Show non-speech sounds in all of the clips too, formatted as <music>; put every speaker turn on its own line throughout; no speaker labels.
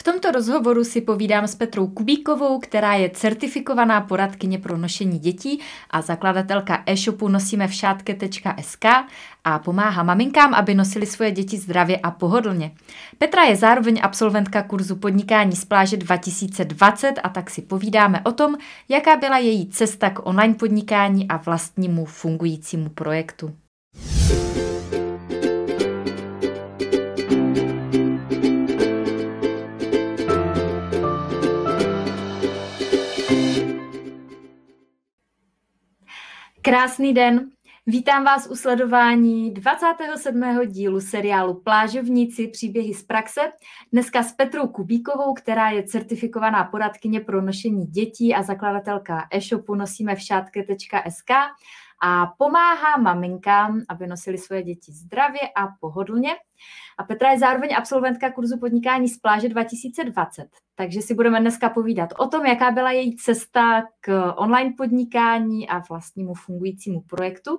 V tomto rozhovoru si povídám s Petrou Kubíkovou, která je certifikovaná poradkyně pro nošení dětí a zakladatelka e-shopu nosíme v šátke.sk a pomáhá maminkám, aby nosili svoje děti zdravě a pohodlně. Petra je zároveň absolventka kurzu podnikání z pláže 2020 a tak si povídáme o tom, jaká byla její cesta k online podnikání a vlastnímu fungujícímu projektu. Krásný den. Vítám vás u sledování 27. dílu seriálu Plážovníci příběhy z praxe. Dneska s Petrou Kubíkovou, která je certifikovaná poradkyně pro nošení dětí a zakladatelka e-shopu nosíme v šátke.sk a pomáhá maminkám, aby nosili svoje děti zdravě a pohodlně. A Petra je zároveň absolventka kurzu podnikání z pláže 2020. Takže si budeme dneska povídat o tom, jaká byla její cesta k online podnikání a vlastnímu fungujícímu projektu.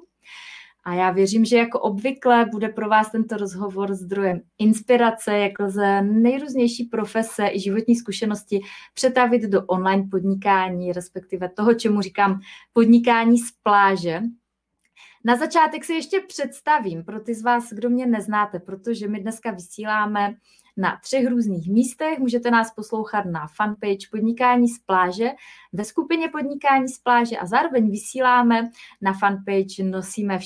A já věřím, že jako obvykle bude pro vás tento rozhovor zdrojem inspirace, jak lze nejrůznější profese i životní zkušenosti přetavit do online podnikání, respektive toho, čemu říkám podnikání z pláže. Na začátek si ještě představím pro ty z vás, kdo mě neznáte, protože my dneska vysíláme na třech různých místech. Můžete nás poslouchat na fanpage Podnikání z pláže, ve skupině Podnikání z pláže a zároveň vysíláme na fanpage nosíme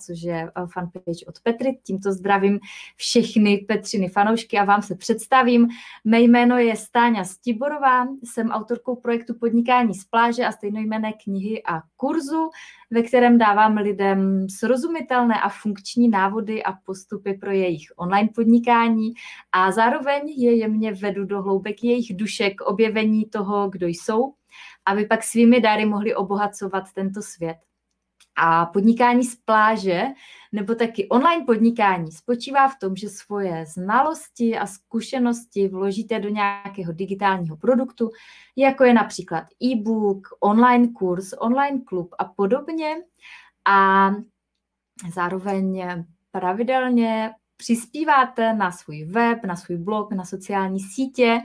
což je eh, fanpage od Petry. Tímto zdravím všechny Petřiny fanoušky a vám se představím. Mé jméno je Stáňa Stiborová, jsem autorkou projektu Podnikání z pláže a stejnojmené knihy a kurzu, ve kterém dávám lidem srozumitelné a funkční návody a postupy pro jejich online podnikání a zároveň je jemně vedu do hloubek jejich duše k objevení toho, kdo jsou, aby pak svými dary mohli obohacovat tento svět. A podnikání z pláže nebo taky online podnikání spočívá v tom, že svoje znalosti a zkušenosti vložíte do nějakého digitálního produktu, jako je například e-book, online kurz, online klub a podobně. A zároveň pravidelně přispíváte na svůj web, na svůj blog, na sociální sítě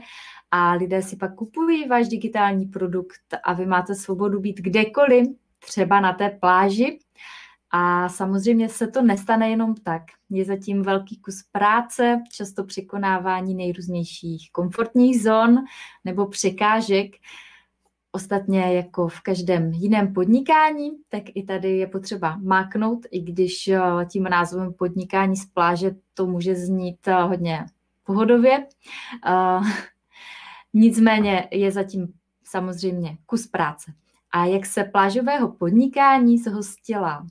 a lidé si pak kupují váš digitální produkt a vy máte svobodu být kdekoliv, třeba na té pláži. A samozřejmě se to nestane jenom tak. Je zatím velký kus práce, často překonávání nejrůznějších komfortních zón nebo překážek. Ostatně jako v každém jiném podnikání, tak i tady je potřeba máknout, i když eh, tím názvem podnikání z pláže to může znít eh, hodně pohodově. Uh, <laughs> nicméně je zatím samozřejmě kus práce. A jak se plážového podnikání zhostila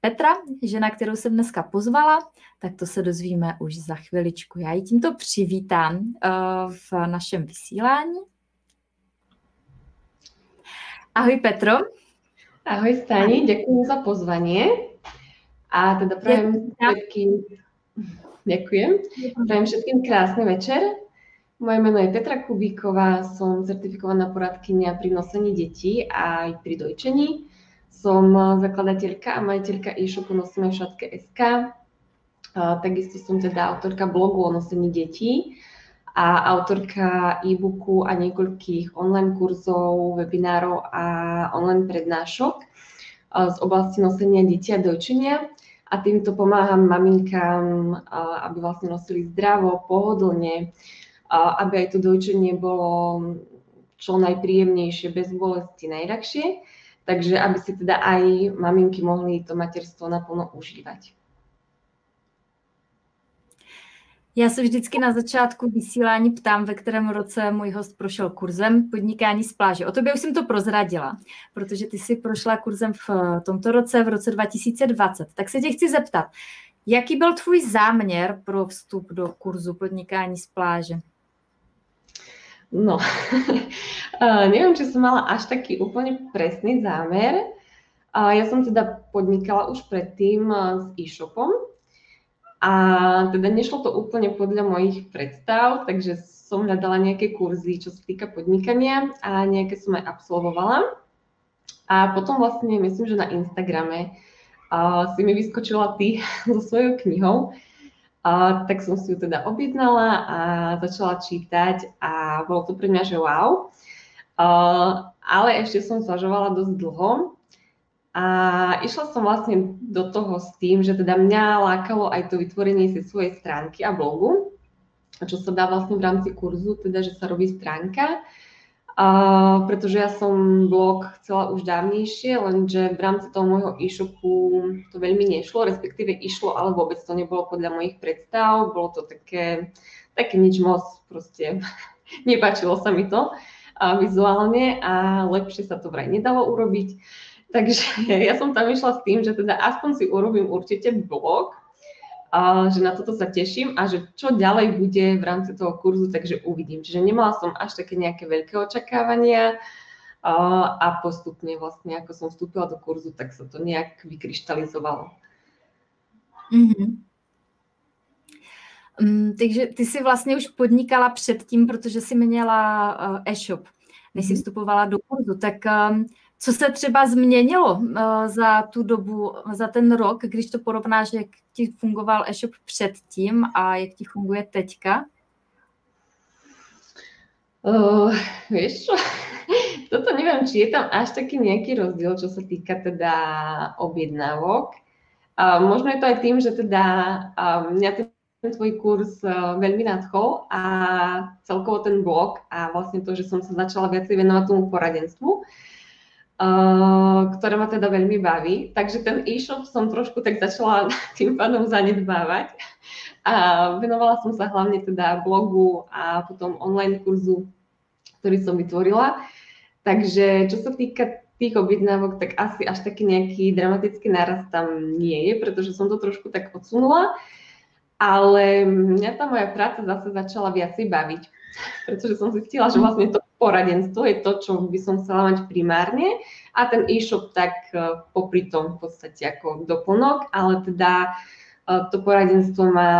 Petra, žena, kterou jsem dneska pozvala, tak to se dozvíme už za chviličku. Já ji tímto přivítám uh, v našem vysílání. Ahoj Petro.
Ahoj Stani, děkuji za pozvání. A teda prajem všetkým, ďakujem, prajem všetkým krásny večer. Moje meno je Petra Kubíková, som certifikovaná poradkynia pri nosení detí a aj pri dojčení. Som zakladateľka a majiteľka e-shopu Nosíme šatke SK. Takisto som teda autorka blogu o nosení detí a autorka e-booku a niekoľkých online kurzov, webinárov a online prednášok z oblasti nosenia detí a dojčenia. A týmto pomáham maminkám, aby vlastne nosili zdravo, pohodlne, aby aj to dojčenie bolo čo najpríjemnejšie, bez bolesti, najľahšie. Takže aby si teda aj maminky mohli to materstvo naplno užívať.
Já se vždycky na začátku vysílání ptám, ve kterém roce můj host prošel kurzem podnikání z pláže. O tobě už jsem to prozradila, protože ty si prošla kurzem v tomto roce, v roce 2020. Tak se tě chci zeptat, jaký byl tvůj záměr pro vstup do kurzu podnikání z pláže?
No, <laughs> neviem, či som mala až taký úplne presný zámer. Ja som teda podnikala už predtým s e-shopom a teda nešlo to úplne podľa mojich predstav, takže som hľadala nejaké kurzy, čo sa týka podnikania a nejaké som aj absolvovala. A potom vlastne, myslím, že na Instagrame si mi vyskočila ty <laughs> so svojou knihou Tak som si ju teda objednala a začala čítať a bolo to pre mňa, že wow. Uh, ale ešte som zvažovala dosť dlho a išla som vlastne do toho s tým, že teda mňa lákalo aj to vytvorenie si svojej stránky a blogu, čo sa dá vlastne v rámci kurzu, teda že sa robí stránka. Pretože ja som blog chcela už dávnejšie, lenže v rámci toho môjho e-shopu to veľmi nešlo, respektíve išlo, ale vôbec to nebolo podľa mojich predstav, bolo to také, také nič moc, proste <laughs> nepáčilo sa mi to uh, vizuálne a lepšie sa to vraj nedalo urobiť. Takže <laughs> ja som tam išla s tým, že teda aspoň si urobím určite blog, a že na toto sa teším a že čo ďalej bude v rámci toho kurzu, takže uvidím. Čiže nemala som až také nejaké veľké očakávania a, postupne vlastne, ako som vstúpila do kurzu, tak sa to nejak vykryštalizovalo. Mm-hmm.
Um, takže ty si vlastně už podnikala předtím, protože si měla uh, e-shop, než jsi mhm. vstupovala do kurzu. Tak um, co se třeba změnilo uh, za tu dobu, za ten rok, když to porovnáš, jak ti fungoval e-shop předtím a jak ti funguje teďka?
Uh, vieš čo, toto neviem, či je tam až taký nejaký rozdiel, čo sa týka teda objednávok. Uh, možno je to aj tým, že teda uh, mňa ten tvoj kurz uh, veľmi nadchol a celkovo ten blog a vlastne to, že som sa začala viacej venovať tomu poradenstvu. Uh, ktorá ma teda veľmi baví. Takže ten e-shop som trošku tak začala <laughs> tým pádom zanedbávať. A venovala som sa hlavne teda blogu a potom online kurzu, ktorý som vytvorila. Takže čo sa týka tých objednávok, tak asi až taký nejaký dramatický nárast tam nie je, pretože som to trošku tak odsunula. Ale mňa tá moja práca zase začala viacej baviť, pretože som zistila, že vlastne to poradenstvo je to, čo by som chcela mať primárne a ten e-shop tak e, popri tom v podstate ako doplnok, ale teda e, to poradenstvo ma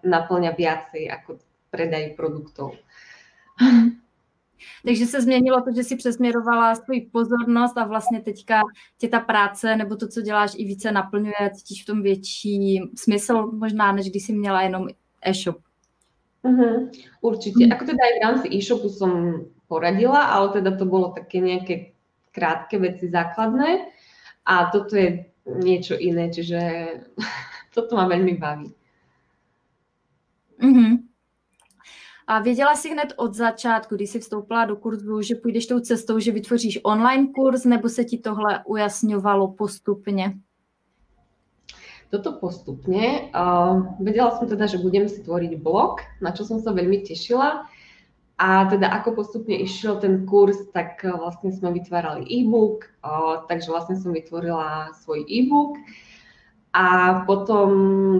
naplňa viacej ako predaj produktov. <laughs>
Takže se změnilo to, že si přesměrovala svou pozornost a vlastně teďka tě ta práce nebo to, co děláš, i více naplňuje, cítíš v tom větší smysl možná, než když jsi měla jenom e-shop.
Uh-huh, určite. Ako teda aj v rámci e-shopu som poradila, ale teda to bolo také nejaké krátke veci základné a toto je niečo iné, čiže <laughs> toto ma veľmi baví.
Mm-hmm. A věděla jsi hned od začátku, když jsi vstoupila do kurzu, že půjdeš tou cestou, že vytvoříš online kurz, nebo se ti tohle ujasňovalo postupně?
Toto postupne. Uh, vedela som teda, že budem si tvoriť blog, na čo som sa veľmi tešila. A teda ako postupne išiel ten kurz, tak eh, vlastne sme vytvárali e-book, takže vlastne som vytvorila svoj e-book. A potom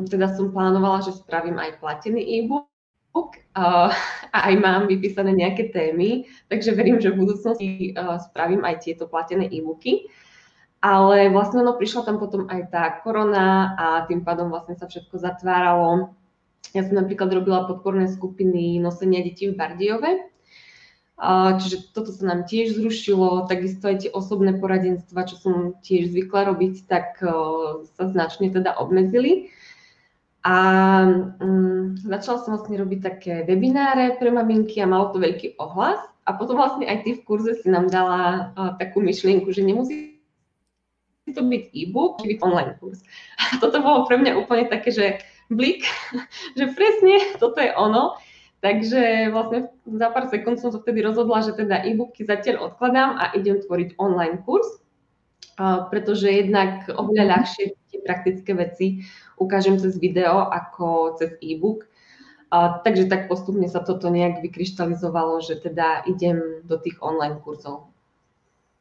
teda som plánovala, že spravím aj platený e-book <laughs> a aj mám vypísané nejaké témy, takže verím, že v budúcnosti eh, spravím aj tieto platené e-booky. Ale vlastne ono prišla tam potom aj tá korona a tým pádom vlastne sa všetko zatváralo ja som napríklad robila podporné skupiny nosenia detí v Bardiove, čiže toto sa nám tiež zrušilo, takisto aj tie osobné poradenstva, čo som tiež zvykla robiť, tak sa značne teda obmedzili. A um, začala som vlastne robiť také webináre pre maminky a malo to veľký ohlas. A potom vlastne aj ty v kurze si nám dala uh, takú myšlienku, že nemusí to byť e-book, byť online kurz. A toto bolo pre mňa úplne také, že blik, <laughs> že presne toto je ono. Takže vlastne za pár sekúnd som sa vtedy rozhodla, že teda e-booky zatiaľ odkladám a idem tvoriť online kurz, pretože jednak oveľa ľahšie tie praktické veci ukážem cez video ako cez e-book. takže tak postupne sa toto nejak vykryštalizovalo, že teda idem do tých online kurzov.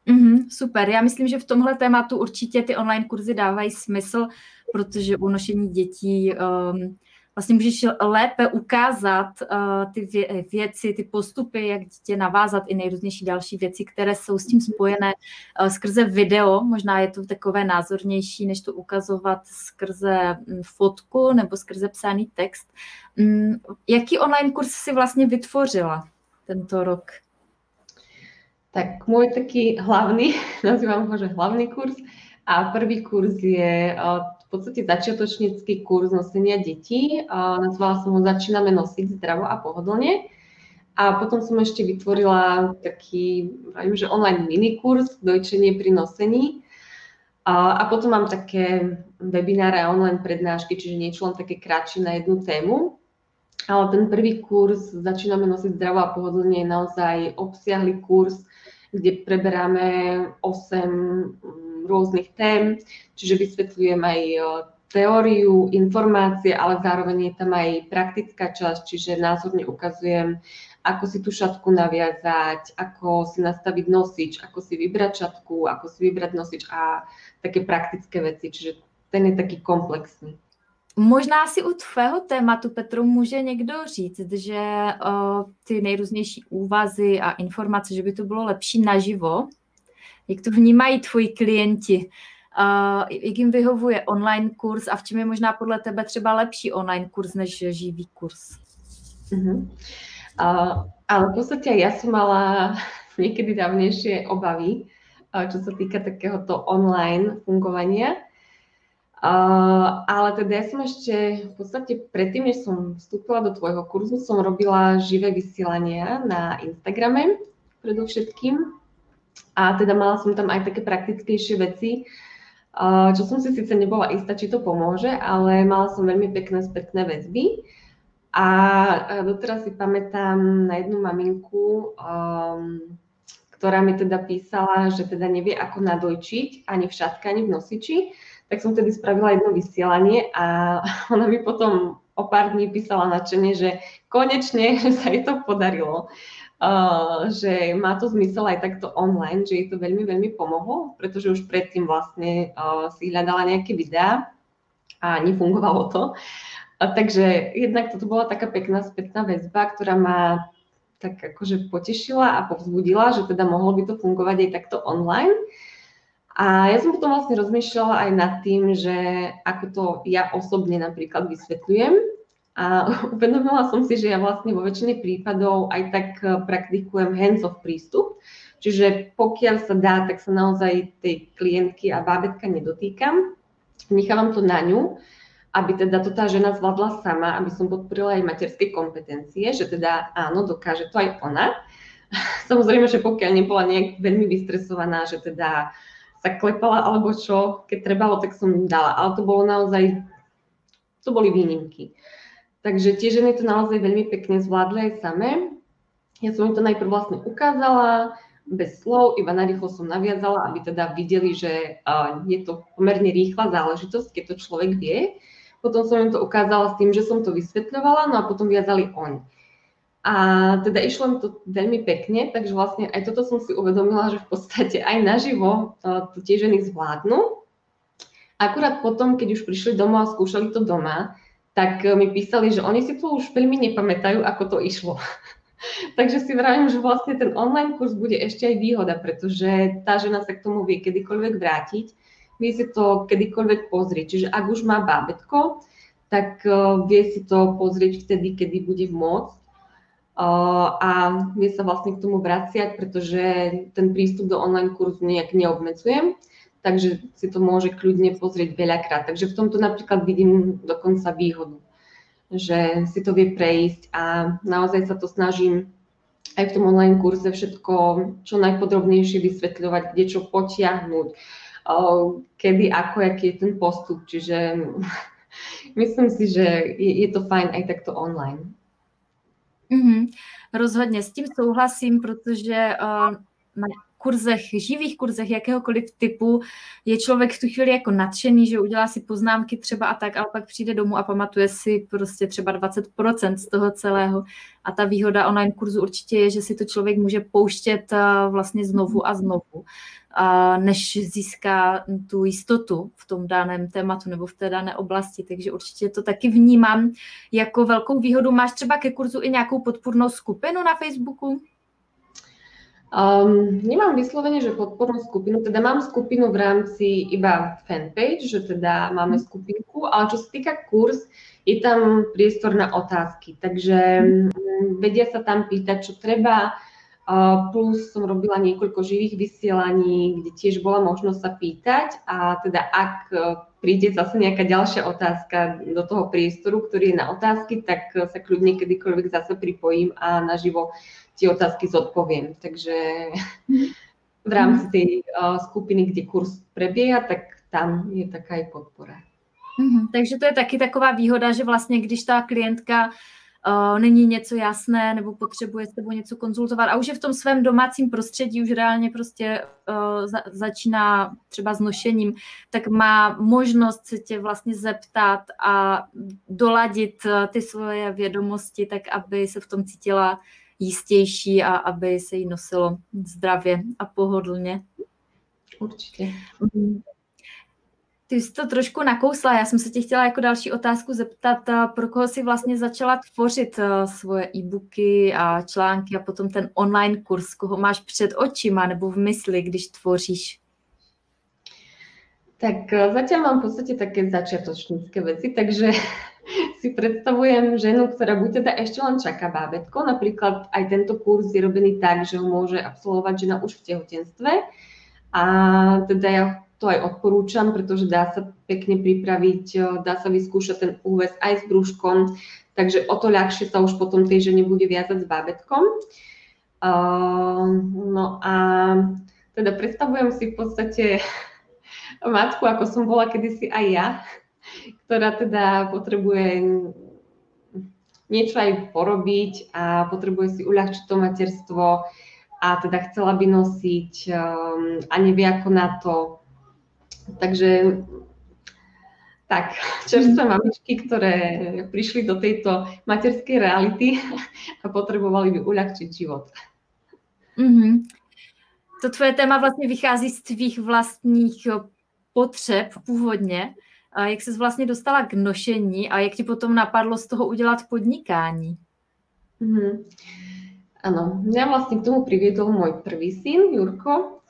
Mm-hmm, super, já myslím, že v tomhle tématu určitě ty online kurzy dávají smysl, protože u nošení dětí um, vlastně můžeš lépe ukázat uh, ty vě- věci, ty postupy, jak dítě navázat i nejrůznější další věci, které jsou s tím spojené uh, skrze video. Možná je to takové názornější, než to ukazovat skrze um, fotku nebo skrze psaný text. Um, jaký online kurz si vlastně vytvořila tento rok?
Tak môj taký hlavný, <laughs> nazývam ho, že hlavný kurz, a prvý kurz je podstate začiatočnícky kurz nosenia detí. Nazvala som ho Začíname nosiť zdravo a pohodlne. A potom som ešte vytvorila taký, vravím, že online minikurs Dojčenie pri nosení. A, a potom mám také webináre a online prednášky, čiže niečo len také kratšie na jednu tému. Ale ten prvý kurz Začíname nosiť zdravo a pohodlne je naozaj obsiahly kurz, kde preberáme 8 rôznych tém, čiže vysvetľujem aj e, teóriu, informácie, ale zároveň je tam aj praktická časť, čiže názorne ukazujem, ako si tú šatku naviazať, ako si nastaviť nosič, ako si vybrať šatku, ako si vybrať nosič a také praktické veci, čiže ten je taký komplexný.
Možná si u tvého tématu, Petru, může někdo říct, že uh, ty nejrůznější úvazy a informace, že by to bylo lepší naživo, jak to vnímají tvoji klienti, uh, jak jim vyhovuje online kurz a v čem je možná podle tebe třeba lepší online kurz než živý kurz?
Uh-huh. Uh, ale v podstate ja som mala <laughs> niekedy dávnejšie obavy, uh, čo sa týka takéhoto online fungovania. Uh, ale teda ja som ešte v podstate predtým, než som vstúpila do tvojho kurzu, som robila živé vysielania na Instagrame predovšetkým. A teda mala som tam aj také praktickejšie veci, čo som si síce nebola istá, či to pomôže, ale mala som veľmi pekné spätné väzby. A doteraz si pamätám na jednu maminku, um, ktorá mi teda písala, že teda nevie, ako nadojčiť ani v šatke, ani v nosiči. Tak som tedy spravila jedno vysielanie a <laughs> ona mi potom o pár dní písala načenie, že konečne <laughs> sa jej to podarilo. Uh, že má to zmysel aj takto online, že jej to veľmi, veľmi pomohlo, pretože už predtým vlastne uh, si hľadala nejaké videá a nefungovalo to. Takže jednak toto bola taká pekná spätná väzba, ktorá ma tak akože potešila a povzbudila, že teda mohlo by to fungovať aj takto online. A ja som potom vlastne rozmýšľala aj nad tým, že ako to ja osobne napríklad vysvetľujem, a <laughs> uvedomila som si, že ja vlastne vo väčšine prípadov aj tak eh, praktikujem hands-off prístup. Čiže pokiaľ sa dá, tak sa naozaj tej klientky a bábetka nedotýkam. Nechávam to na ňu, aby teda to tá žena zvládla sama, aby som podporila aj materské kompetencie, že teda áno, dokáže to aj ona. <laughs> Samozrejme, že pokiaľ nebola nejak veľmi vystresovaná, že teda sa klepala alebo čo, keď trebalo, tak som dala. Ale to bolo naozaj, to boli výnimky. Takže tie ženy to naozaj veľmi pekne zvládli aj samé. Ja som im to najprv vlastne ukázala, bez slov, iba narýchlo som naviazala, aby teda videli, že je to pomerne rýchla záležitosť, keď to človek vie. Potom som im to ukázala s tým, že som to vysvetľovala, no a potom viazali oni. A teda išlo im to veľmi pekne, takže vlastne aj toto som si uvedomila, že v podstate aj naživo uh, to tie ženy zvládnu. Akurát potom, keď už prišli domov a skúšali to doma, tak mi písali, že oni si to už veľmi nepamätajú, ako to išlo. <laughs> Takže si vravím, že vlastne ten online kurz bude ešte aj výhoda, pretože tá žena sa k tomu vie kedykoľvek vrátiť, vie si to kedykoľvek pozrieť. Čiže ak už má bábetko, tak uh, vie si to pozrieť vtedy, kedy bude môcť a vie sa vlastne k tomu vraciať, pretože ten prístup do online kurzu nejak neobmedzujem takže si to môže kľudne pozrieť veľakrát. Takže v tomto napríklad vidím dokonca výhodu, že si to vie prejsť a naozaj sa to snažím aj v tom online kurze všetko čo najpodrobnejšie vysvetľovať, kde čo potiahnuť, kedy, ako, aký je ten postup. Čiže <laughs> myslím si, že je, to fajn aj takto online.
Mm-hmm. Rozhodně s tím souhlasím, protože uh, na kurzech, živých kurzech jakéhokoliv typu je člověk v tu chvíli jako nadšený, že udělá si poznámky třeba a tak, ale pak přijde domů a pamatuje si prostě třeba 20% z toho celého. A ta výhoda online kurzu určitě je, že si to člověk může pouštět eh, vlastně znovu a znovu, než získá tu jistotu v tom daném tématu nebo v té dané oblasti. Takže určitě to taky vnímám jako velkou výhodu. Máš třeba ke kurzu i nějakou podpůrnou skupinu na Facebooku?
Um, nemám vyslovene, že podpornú skupinu, teda mám skupinu v rámci iba fanpage, že teda máme mhm. skupinku, ale čo sa týka kurz, je tam priestor na otázky, takže um, vedia sa tam pýtať, čo treba, plus som robila niekoľko živých vysielaní, kde tiež bola možnosť sa pýtať a teda ak e, príde zase nejaká ďalšia otázka do toho priestoru, ktorý je na otázky, tak sa kľudne kedykoľvek zase pripojím a naživo tie otázky zodpoviem. Takže <laughs> v rámci tej uh, skupiny, kde kurz prebieha, tak tam je taká aj podpora.
Mm-hmm. Takže to je taky taková výhoda, že vlastně když ta klientka uh, není něco jasné nebo potřebuje s tebou něco konzultovat a už je v tom svém domácím prostředí, už reálně prostě uh, za, začíná třeba s nošením, tak má možnost se tě vlastně zeptat a doladit uh, ty svoje vědomosti tak, aby se v tom cítila jistější a aby se jí nosilo zdravě a pohodlně.
Určitě.
Ty jsi to trošku nakousla, já jsem se tě chtěla jako další otázku zeptat, eh, pro koho jsi vlastně začala tvořit eh, svoje e-booky a články a potom ten online kurz, koho máš před očima nebo v mysli, když tvoříš?
Tak eh, zatiaľ mám v podstate také začiatočnícke veci, takže <laughs> si predstavujem ženu, ktorá buď teda ešte len čaká bábetko, napríklad aj tento kurz je robený tak, že ho môže absolvovať žena už v tehotenstve a teda ja to aj odporúčam, pretože dá sa pekne pripraviť, e, dá sa vyskúšať ten úves aj s brúškom, takže o to ľahšie sa už potom tej žene bude viazať s bábetkom. Uh, no a teda predstavujem si v podstate <laughs> matku, ako som bola kedysi aj ja, ktorá teda potrebuje niečo aj porobiť a potrebuje si uľahčiť to materstvo a teda chcela by nosiť um, a nevie ako na to, Takže tak, <laughs> čerstvé mamičky, ktoré prišli do tejto materskej reality a potrebovali by uľahčiť život.
Mm-hmm. To tvoje téma vlastně vychází z tvých vlastních potřeb původně. A jak jsi vlastně dostala k nošení a jak ti potom napadlo z toho udělat podnikání?
Mm-hmm. Áno, mňa vlastne k tomu priviedol môj prvý syn, Jurko,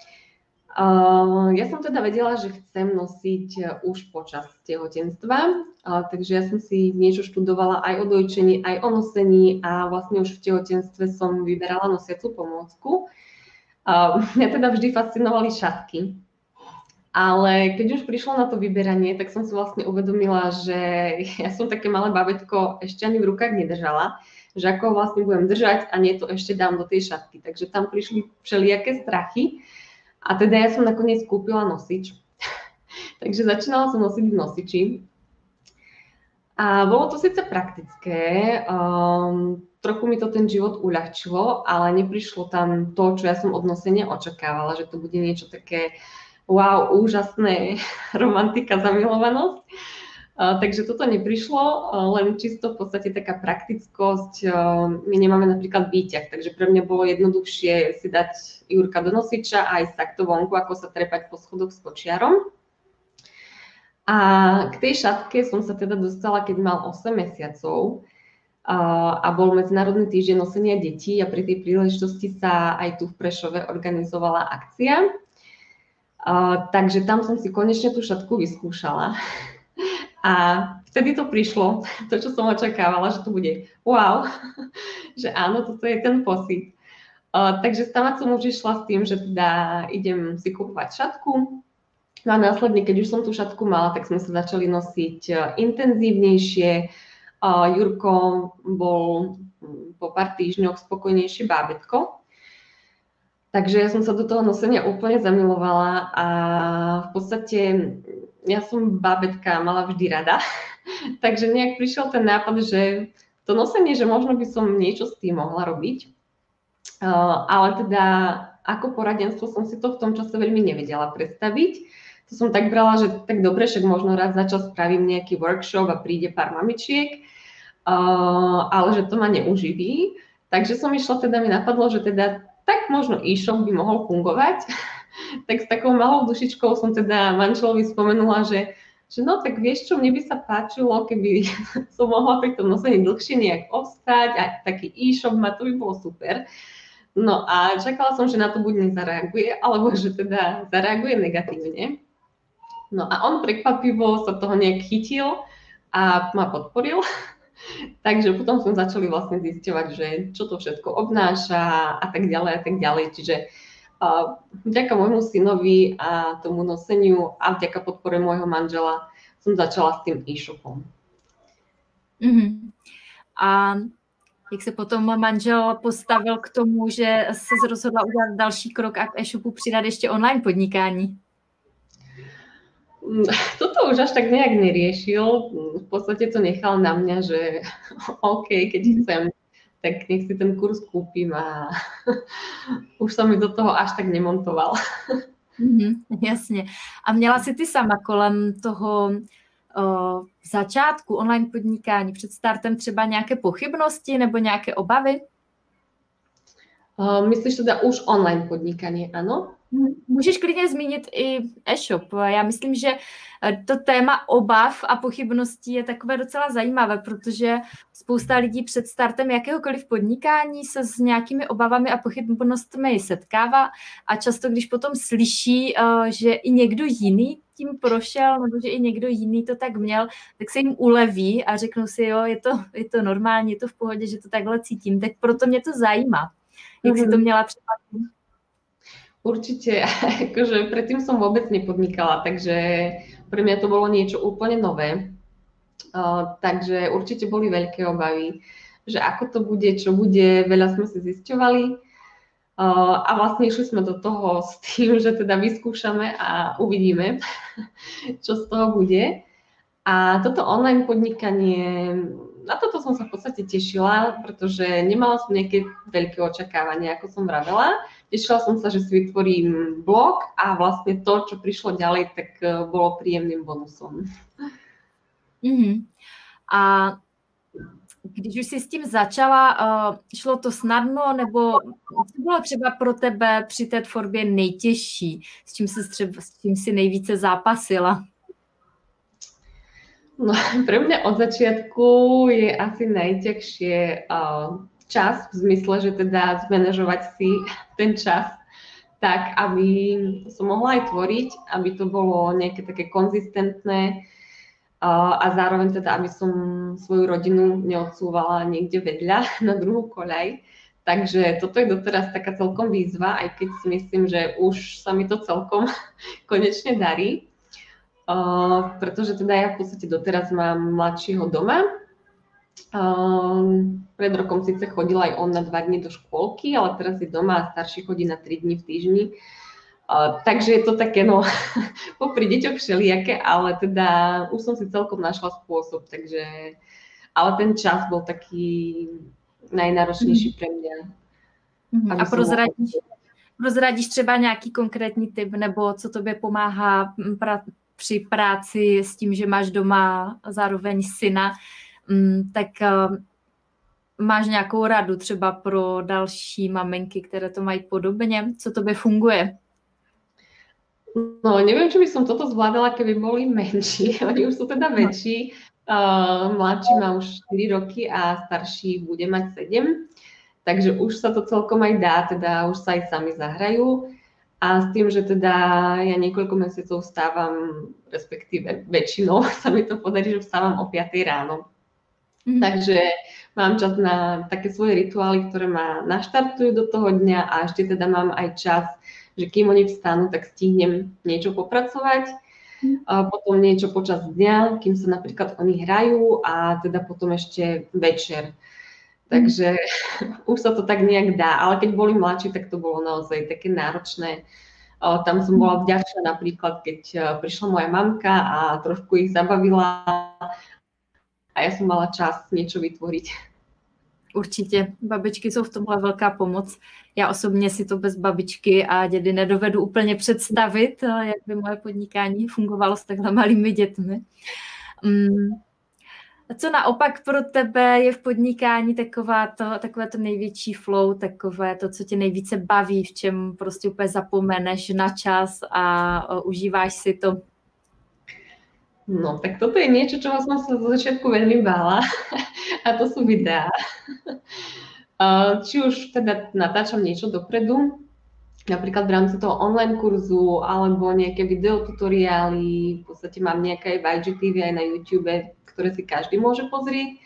ja som teda vedela, že chcem nosiť e, už počas tehotenstva, takže ja som si niečo študovala aj o dojčení, aj o nosení a vlastne už v tehotenstve som vyberala nosiacu pomôcku. <laughs> Mňa teda vždy fascinovali šatky, ale keď už prišlo na to vyberanie, tak som si vlastne uvedomila, že <laughs> ja som také malé babetko ešte ani v rukách nedržala, že ako vlastne budem držať a nie to ešte dám do tej šatky. Takže tam prišli všelijaké strachy. A teda ja som nakoniec kúpila nosič. <laughs> Takže začínala som nosiť v nosiči. A bolo to síce praktické, um, trochu mi to ten život uľahčilo, ale neprišlo tam to, čo ja som od nosenia očakávala, že to bude niečo také wow, úžasné, <laughs> romantika, zamilovanosť. Takže toto neprišlo, len čisto v podstate taká praktickosť. My nemáme napríklad výťah, takže pre mňa bolo jednoduchšie si dať Jurka do nosiča a ísť takto vonku, ako sa trepať po schodoch s kočiarom. A k tej šatke som sa teda dostala, keď mal 8 mesiacov a bol Medzinárodný týždeň nosenia detí a pri tej príležitosti sa aj tu v Prešove organizovala akcia. takže tam som si konečne tú šatku vyskúšala. <laughs> A vtedy to prišlo, to, čo som očakávala, že to bude wow, <laughs> že áno, toto je ten pocit. Uh, takže stávať som už išla s tým, že teda idem si kúpovať šatku. No a následne, keď už som tú šatku mala, tak sme sa začali nosiť uh, intenzívnejšie. Uh, Jurko bol po pár týždňoch spokojnejšie bábetko. Takže ja som sa do toho nosenia úplne zamilovala a v podstate ja som bábetka mala vždy rada, <laughs> takže nejak prišiel ten nápad, že to nosenie, že možno by som niečo s tým mohla robiť. Uh, ale teda ako poradenstvo som si to v tom čase veľmi nevedela predstaviť. To som tak brala, že tak dobre, však možno raz za čas spravím nejaký workshop a príde pár mamičiek, uh, ale že to ma neuživí. Takže som išla, teda mi napadlo, že teda tak možno e-shop by mohol fungovať <laughs> tak s takou malou dušičkou som teda manželovi spomenula, že, že no tak vieš čo, mne by sa páčilo, keby <laughs> som mohla pri tom nosení dlhšie nejak ostať a taký e-shop ma, to by bolo super. No a čakala som, že na to buď nezareaguje, alebo že teda zareaguje negatívne. No a on prekvapivo sa toho nejak chytil a ma podporil. <laughs> Takže potom sme začali vlastne zisťovať, že čo to všetko obnáša a tak ďalej a tak ďalej. Čiže vďaka môjmu synovi a tomu noseniu a vďaka podpore môjho manžela som začala s tým e-shopom.
Mm-hmm. A jak se potom manžel postavil k tomu, že se rozhodla udělat další krok a k e-shopu přidat ještě online podnikání? <laughs>
Toto už až tak nejak neriešil. V podstate to nechal na mňa, že <laughs> OK, keď chcem, tak nech si ten kurz kúpim a <laughs> už som mi do toho až tak nemontoval.
Mm-hmm, jasně. A měla si ty sama kolem toho o, začátku online podnikání před startem třeba nějaké pochybnosti nebo nějaké obavy?
Uh, myslíš teda už online podnikanie, ano?
Můžeš klidně zmínit i e-shop. Já myslím, že eh, to téma obav a pochybností je takové docela zajímavé, protože spousta lidí před startem jakéhokoliv podnikání se s nějakými obavami a pochybnostmi setkává a často, když potom slyší, eh, že i někdo jiný tím prošel, nebo že i někdo jiný to tak měl, tak se jim uleví a řeknou si, jo, je to, je to normální, je to v pohodě, že to takhle cítím. Tak proto mě to zajímá. Jak mm-hmm. si to mhm. měla třeba
Určite, <laughs> akože predtým som vôbec nepodnikala, takže pre mňa to bolo niečo úplne nové. Uh, takže určite boli veľké obavy, že ako to bude, čo bude, veľa sme si zisťovali uh, a vlastne išli sme do toho <laughs> s tým, že teda vyskúšame a uvidíme, <laughs> čo z toho bude. A toto online podnikanie, na toto som sa v podstate tešila, pretože nemala som nejaké veľké očakávania, ako som vravela Tešila som sa, že si vytvorím blog a vlastne to, čo prišlo ďalej, tak e, bolo príjemným bonusom.
Mm-hmm. A když už jsi s tím začala, uh, šlo to snadno, nebo co bylo třeba pro tebe při té tvorbě nejtěžší? S čím, se třeba, s čím si nejvíce zápasila?
No, <laughs> pre mňa od začiatku je asi najťažšie uh, čas, v zmysle, že teda zmanéžovať si <laughs> ten čas tak, aby som mohla aj tvoriť, aby to bolo nejaké také konzistentné a zároveň teda, aby som svoju rodinu neodsúvala niekde vedľa <laughs> na druhú koľaj. Takže toto je doteraz taká celkom výzva, aj keď si myslím, že už sa mi to celkom konečne darí. Uh, pretože teda ja v podstate doteraz mám mladšieho doma, Um, pred rokom síce chodil aj on na dva dní do škôlky, ale teraz je doma a starší chodí na tri dní v týždni. Uh, takže je to také, no, <laughs> popri deťoch všelijaké, ale teda už som si celkom našla spôsob, takže, ale ten čas bol taký najnáročnější mm. pre mňa.
Mm. A prozradíš, prozradíš třeba nějaký konkrétní tip, nebo co tobě pomáhá pra, při práci s tím, že máš doma zároveň syna, Mm, tak uh, máš nějakou radu třeba pro další maminky, které to mají podobně? Co tobě funguje?
No, neviem, či by som toto zvládala, keby boli menší. <laughs> Oni už sú teda väčší. Uh, mladší má už 4 roky a starší bude mať 7. Takže už sa to celkom aj dá, teda už sa aj sami zahrajú. A s tým, že teda ja niekoľko mesiacov vstávam, respektíve väčšinou <laughs> sa mi to podarí, že vstávam o 5 ráno. Mm-hmm. Takže mám čas na také svoje rituály, ktoré ma naštartujú do toho dňa a ešte teda mám aj čas, že kým oni vstanú, tak stihnem niečo popracovať, mm-hmm. a potom niečo počas dňa, kým sa napríklad oni hrajú a teda potom ešte večer. Takže <laughs> už sa to tak nejak dá, ale keď boli mladší, tak to bolo naozaj také náročné. Tam som bola vďačná napríklad, keď prišla moja mamka a trošku ich zabavila a já jsem mala čas něco vytvořit.
Určitě. Babičky jsou v tomhle velká pomoc. Já osobně si to bez babičky a dědy nedovedu úplně představit, jak by moje podnikání fungovalo s takhle malými dětmi. Mm. Co naopak pro tebe je v podnikání taková to, takové to největší flow, takové to, co tě nejvíce baví, v čem prostě úplně zapomeneš na čas a užíváš si to
No, tak toto je niečo, čoho som sa zo začiatku veľmi bála a to sú videá. Či už teda natáčam niečo dopredu, napríklad v rámci toho online kurzu, alebo nejaké videotutoriály, v podstate mám nejaké aj v IGTV, aj na YouTube, ktoré si každý môže pozrieť.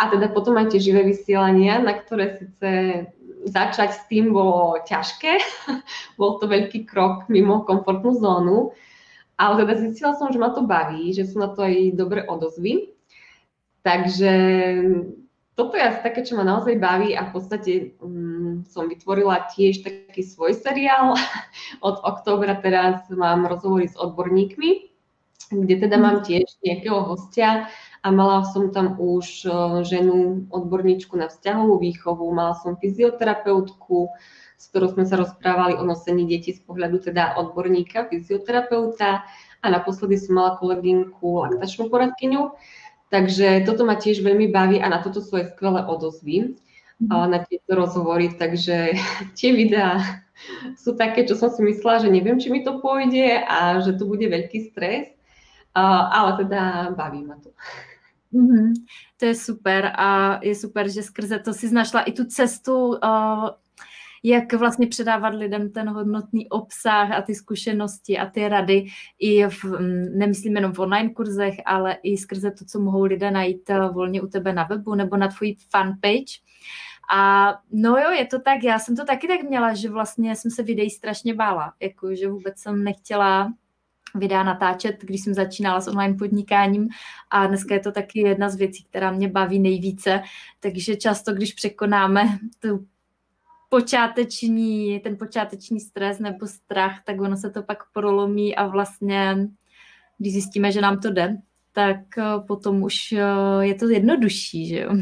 A teda potom aj tie živé vysielania, na ktoré síce začať s tým bolo ťažké. <laughs> Bol to veľký krok mimo komfortnú zónu. Ale teda zistila som, že ma to baví, že sú na to aj dobré odozvy. Takže toto je asi také, čo ma naozaj baví a v podstate um, som vytvorila tiež taký svoj seriál. <laughs> Od októbra teraz mám rozhovory s odborníkmi, kde teda mám tiež nejakého hostia a mala som tam už ženu, odborníčku na vzťahovú výchovu, mala som fyzioterapeutku, s ktorou sme sa rozprávali o nosení detí z pohľadu teda odborníka, fyzioterapeuta a naposledy som mala kolegynku laktačnú poradkyňu. Takže toto ma tiež veľmi baví a na toto sú aj skvelé odozvy na tieto rozhovory, takže <laughs> tie videá sú také, čo som si myslela, že neviem, či mi to pôjde a že to bude veľký stres, ale teda baví ma to.
Mm-hmm. To je super a je super, že skrze to si našla i tu cestu, uh, jak vlastně předávat lidem ten hodnotný obsah a ty zkušenosti a ty rady i v, mm, nemyslím jenom v online kurzech, ale i skrze to, co mohou lidé najít eh, volně u tebe na webu nebo na tvojí fanpage. A no jo, je to tak, já jsem to taky tak měla, že vlastně jsem se videí strašně bála, jako že vůbec jsem nechtěla videa natáčet, když jsem začínala s online podnikáním a dneska je to taky jedna z věcí, která mě baví nejvíce, takže často, když překonáme tu počáteční, ten počáteční stres nebo strach, tak ono se to pak prolomí a vlastně, když zjistíme, že nám to jde, tak eh, potom už eh, je to jednodušší, že jo. um,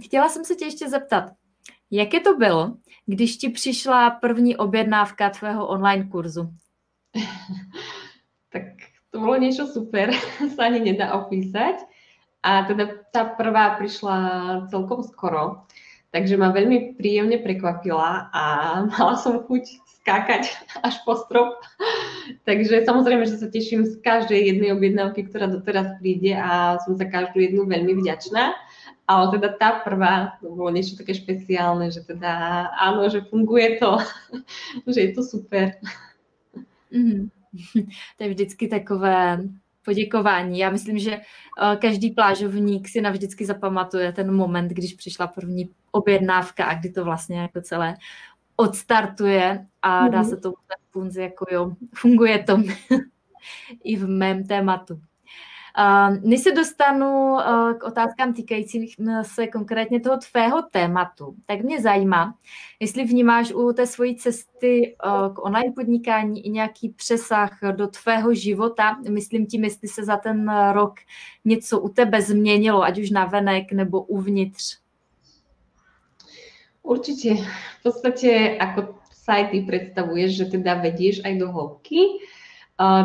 <laughs> chtěla jsem se tě ještě zeptat, jaké to bylo, když ti přišla první objednávka tvého online kurzu? <laughs>
tak to bolo niečo super, <laughs> sa ani nedá opísať. A teda tá prvá prišla celkom skoro, takže ma veľmi príjemne prekvapila a <laughs> mala som chuť skákať až po strop. Takže samozrejme, že sa teším z každej jednej objednávky, ktorá doteraz príde a som za každú jednu veľmi vďačná. Ale teda tá prvá, to bolo niečo také špeciálne, že teda áno, že funguje to, <laughs> že je to super.
Mm-hmm. To je vždycky takové poděkování. Já myslím, že eh, každý plážovník si navždycky zapamatuje ten moment, když přišla první objednávka a kdy to vlastně jako celé odstartuje a dá mhm. se to punzi jako jo, funguje to <laughs> i v mém tématu. Než se dostanu eh, k otázkám týkajícím se konkrétně toho tvého tématu, tak mě zajímá, jestli vnímáš u té svojí cesty eh, k online podnikání i nějaký přesah do tvého života. Myslím tím, jestli se za ten rok něco u tebe změnilo, ať už na venek nebo uvnitř.
Určite. V podstate, ako sa aj ty predstavuješ, že teda vedieš aj do hĺbky,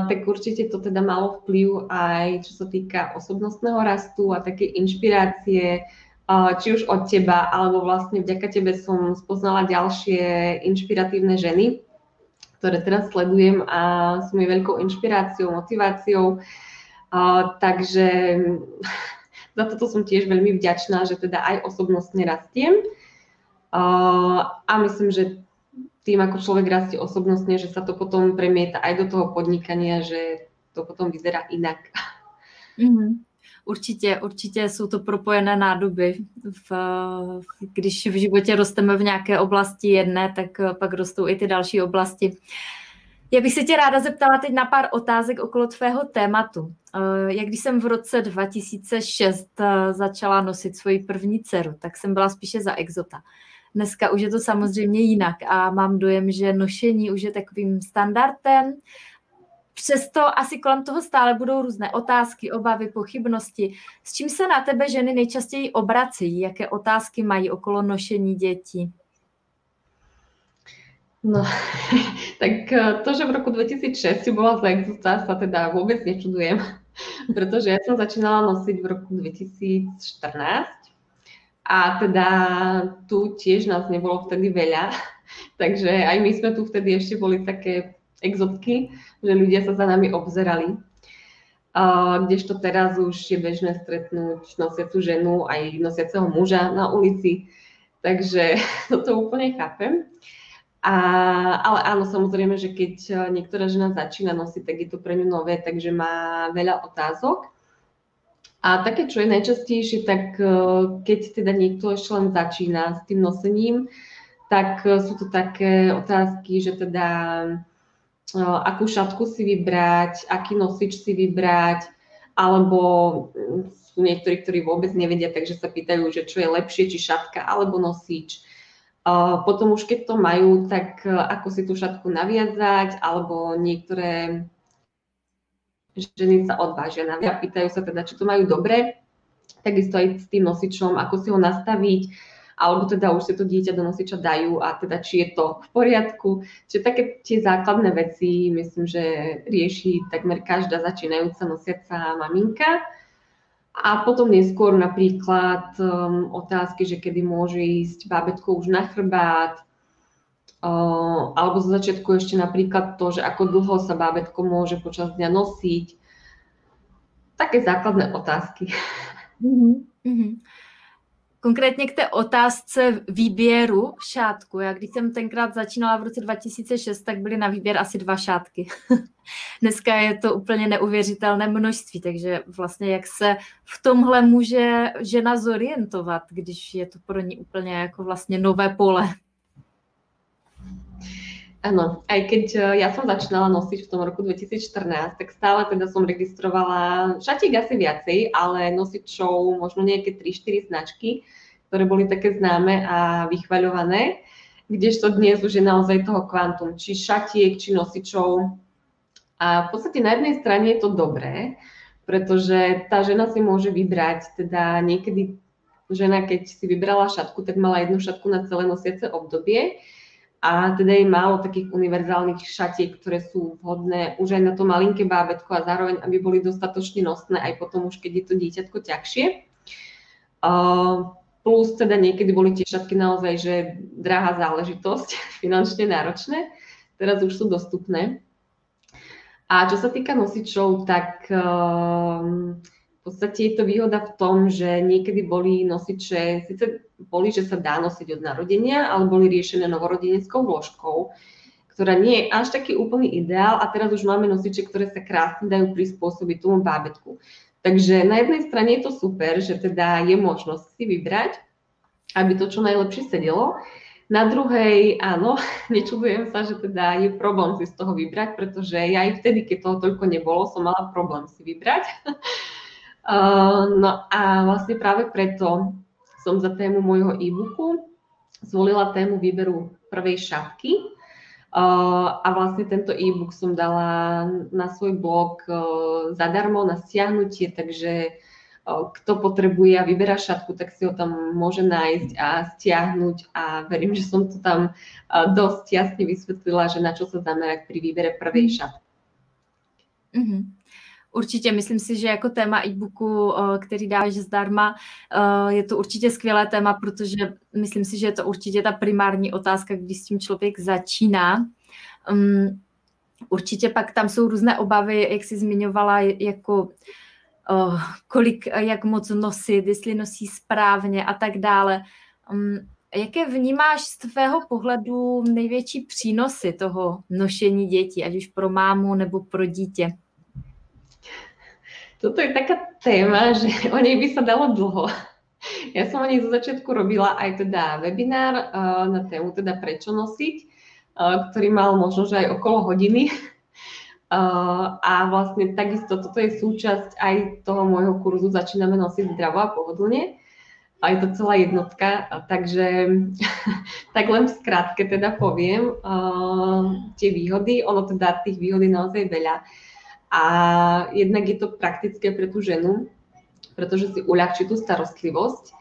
tak určite to teda malo vplyv aj čo sa týka osobnostného rastu a také inšpirácie, či už od teba, alebo vlastne vďaka tebe som spoznala ďalšie inšpiratívne ženy, ktoré teraz sledujem a sú mi veľkou inšpiráciou, motiváciou. Takže <laughs> za toto som tiež veľmi vďačná, že teda aj osobnostne rastiem. A myslím, že tým, ako človek rastie osobnostne, že sa to potom premieta aj do toho podnikania, že to potom vyzerá inak.
Mm-hmm. Určitě, určitě jsou to propojené nádoby. V, když v životě rosteme v nějaké oblasti jedné, tak pak rostou i ty další oblasti. Já bych se tě ráda zeptala teď na pár otázek okolo tvého tématu. Eh, jak když jsem v roce 2006 eh, začala nosit svoji první dceru, tak jsem byla spíše za exota. Dneska už je to samozřejmě jinak a mám dojem, že nošení už je takovým standardem. Přesto asi kolem toho stále budou různé otázky, obavy, pochybnosti. S čím se na tebe ženy nejčastěji obrací? Jaké otázky mají okolo nošení dětí?
No, <laughs> tak eh, to, že v roku 2006 si bola za exusta, sa teda vôbec nečudujem, <laughs> pretože ja som začínala nosiť v roku 2014 a teda tu tiež nás nebolo vtedy veľa, <laughs> takže aj my sme tu vtedy ešte boli také exotky, že ľudia sa za nami obzerali. Uh, kdežto teraz už je bežné stretnúť nosiacu ženu aj nosiaceho muža na ulici, takže <laughs> toto úplne chápem. A, ale áno, samozrejme, že keď niektorá žena začína nosiť, tak je to pre ňu nové, takže má veľa otázok. A také, čo je najčastejšie, tak keď teda niekto ešte len začína s tým nosením, tak sú to také otázky, že teda akú šatku si vybrať, aký nosič si vybrať, alebo mm, sú niektorí, ktorí vôbec nevedia, takže sa pýtajú, že čo je lepšie, či šatka alebo nosič. Potom už keď to majú, tak ako si tú šatku naviazať, alebo niektoré ženy sa odvážia naviazať, pýtajú sa teda, či to majú dobre, takisto aj s tým nosičom, ako si ho nastaviť, alebo teda už si to dieťa do nosiča dajú a teda či je to v poriadku. Čiže také tie základné veci myslím, že rieši takmer každá začínajúca nosiaca maminka. A potom neskôr napríklad um, otázky, že kedy môže ísť bábetko už na chrbát, alebo zo začiatku ešte napríklad to, že ako dlho sa bábetko môže počas dňa nosiť. Také základné otázky. Mm-hmm.
Konkrétně k té otázce výběru šátku. Já když jsem tenkrát začínala v roce 2006, tak byly na výběr asi dva šátky. <laughs> Dneska je to úplně neuvěřitelné množství, takže vlastně jak se v tomhle může žena zorientovat, když je to pro ní úplně jako vlastně nové pole.
Áno, aj keď e, ja som začínala nosiť v tom roku 2014, tak stále teda som registrovala šatík asi viacej, ale nosičov možno nejaké 3-4 značky, ktoré boli také známe a vychvaľované, kdežto dnes už je naozaj toho kvantum, či šatiek, či nosičov. A v podstate na jednej strane je to dobré, pretože tá žena si môže vybrať, teda niekedy žena, keď si vybrala šatku, tak mala jednu šatku na celé nosiace obdobie, a teda je málo takých univerzálnych šatiek, ktoré sú vhodné už aj na to malinké bábetko a zároveň, aby boli dostatočne nosné aj potom už, keď je to dieťatko ťažšie. Plus teda niekedy boli tie šatky naozaj, že drahá záležitosť, <laughs> finančne náročné, teraz už sú dostupné. A čo sa týka nosičov, tak uh, podstate je to výhoda v tom, že niekedy boli nosiče, síce boli, že sa dá nosiť od narodenia, ale boli riešené novorodeneckou vložkou, ktorá nie je až taký úplný ideál a teraz už máme nosiče, ktoré sa krásne dajú prispôsobiť tomu bábetku. Takže na jednej strane je to super, že teda je možnosť si vybrať, aby to čo najlepšie sedelo. Na druhej, áno, <laughs> nečudujem sa, že teda je problém si z toho vybrať, pretože ja aj vtedy, keď toho toľko nebolo, som mala problém si vybrať. Uh, <laughs> no a vlastne práve preto som za tému môjho e-booku zvolila tému výberu prvej šatky. Uh, a vlastne tento e-book som dala na svoj blog uh, zadarmo na stiahnutie, takže kto potrebuje a vyberá šatku, tak si ho tam môže nájsť a stiahnuť a verím, že som to tam dosť jasne vysvetlila, že na čo sa zamerať pri výbere prvej šatky.
Mm-hmm. Určitě, myslím si, že jako téma e-booku, eh, který dáš zdarma, eh, je to určitě skvělé téma, protože myslím si, že je to určitě ta primární otázka, když s tím člověk začíná. Mm, určitě pak tam jsou různé obavy, jak jsi zmiňovala, jako eh, kolik, jak moc nosit, jestli nosí správně a tak dále. Mm, jaké vnímáš z tvého pohledu největší přínosy toho nošení dětí, ať už pro mámu nebo pro dítě?
Toto je taká téma, <laughs> že o nej by sa dalo dlho. Ja som o nej zo začiatku robila aj teda webinár uh, na tému teda prečo nosiť, uh, ktorý mal možno, že aj okolo hodiny. Uh, <laughs> a vlastne takisto toto je súčasť aj toho môjho kurzu Začíname nosiť zdravo a pohodlne. A je to celá jednotka, takže <laughs> tak len v skratke teda poviem uh, tie výhody. Ono teda tých výhod je naozaj veľa. A jednak je to praktické pre tú ženu, pretože si uľahčí tú starostlivosť.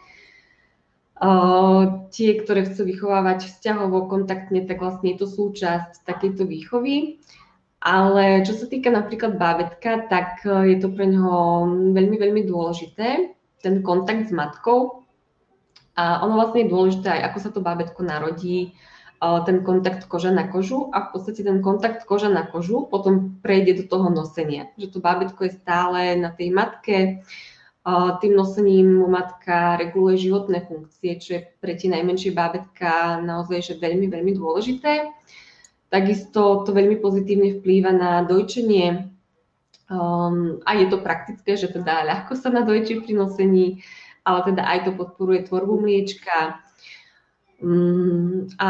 Uh, tie, ktoré chcú vychovávať vzťahovo, kontaktne, tak vlastne je to súčasť takejto výchovy. Ale čo sa týka napríklad bábetka, tak je to pre neho veľmi, veľmi dôležité, ten kontakt s matkou. A ono vlastne je dôležité aj, ako sa to bábetko narodí, ten kontakt koža na kožu a v podstate ten kontakt koža na kožu potom prejde do toho nosenia. Že to bábetko je stále na tej matke, tým nosením matka reguluje životné funkcie, čo je pre tie najmenšie bábetka naozaj že veľmi, veľmi dôležité. Takisto to veľmi pozitívne vplýva na dojčenie Um, a je to praktické, že teda ľahko sa nadojčí pri nosení, ale teda aj to podporuje tvorbu mliečka. Um, a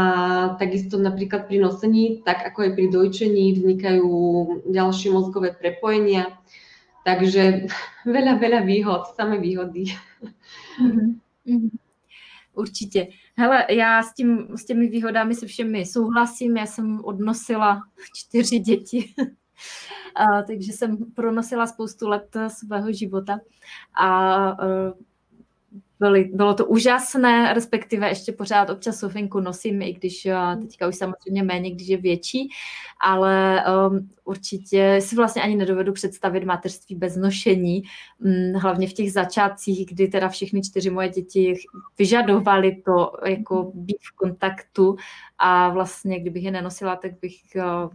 takisto napríklad pri nosení, tak ako aj pri dojčení, vznikajú ďalšie mozgové prepojenia. Takže <laughs> veľa, veľa výhod, samé výhody.
Mm-hmm. Určitě. Hele, já s, tím, s těmi výhodami se všemi souhlasím. Já jsem odnosila čtyři děti <laughs> a, takže jsem pronosila spoustu let svého života a uh, byly, bylo to úžasné, respektive ještě pořád občas sofinku nosím, i když uh, teďka už samozřejmě méně, když je větší, ale um, určitě si vlastně ani nedovedu představit mateřství bez nošení, um, hlavně v těch začátcích, kdy teda všechny čtyři moje děti vyžadovaly to jako být v kontaktu a vlastně kdybych je nenosila, tak bych uh,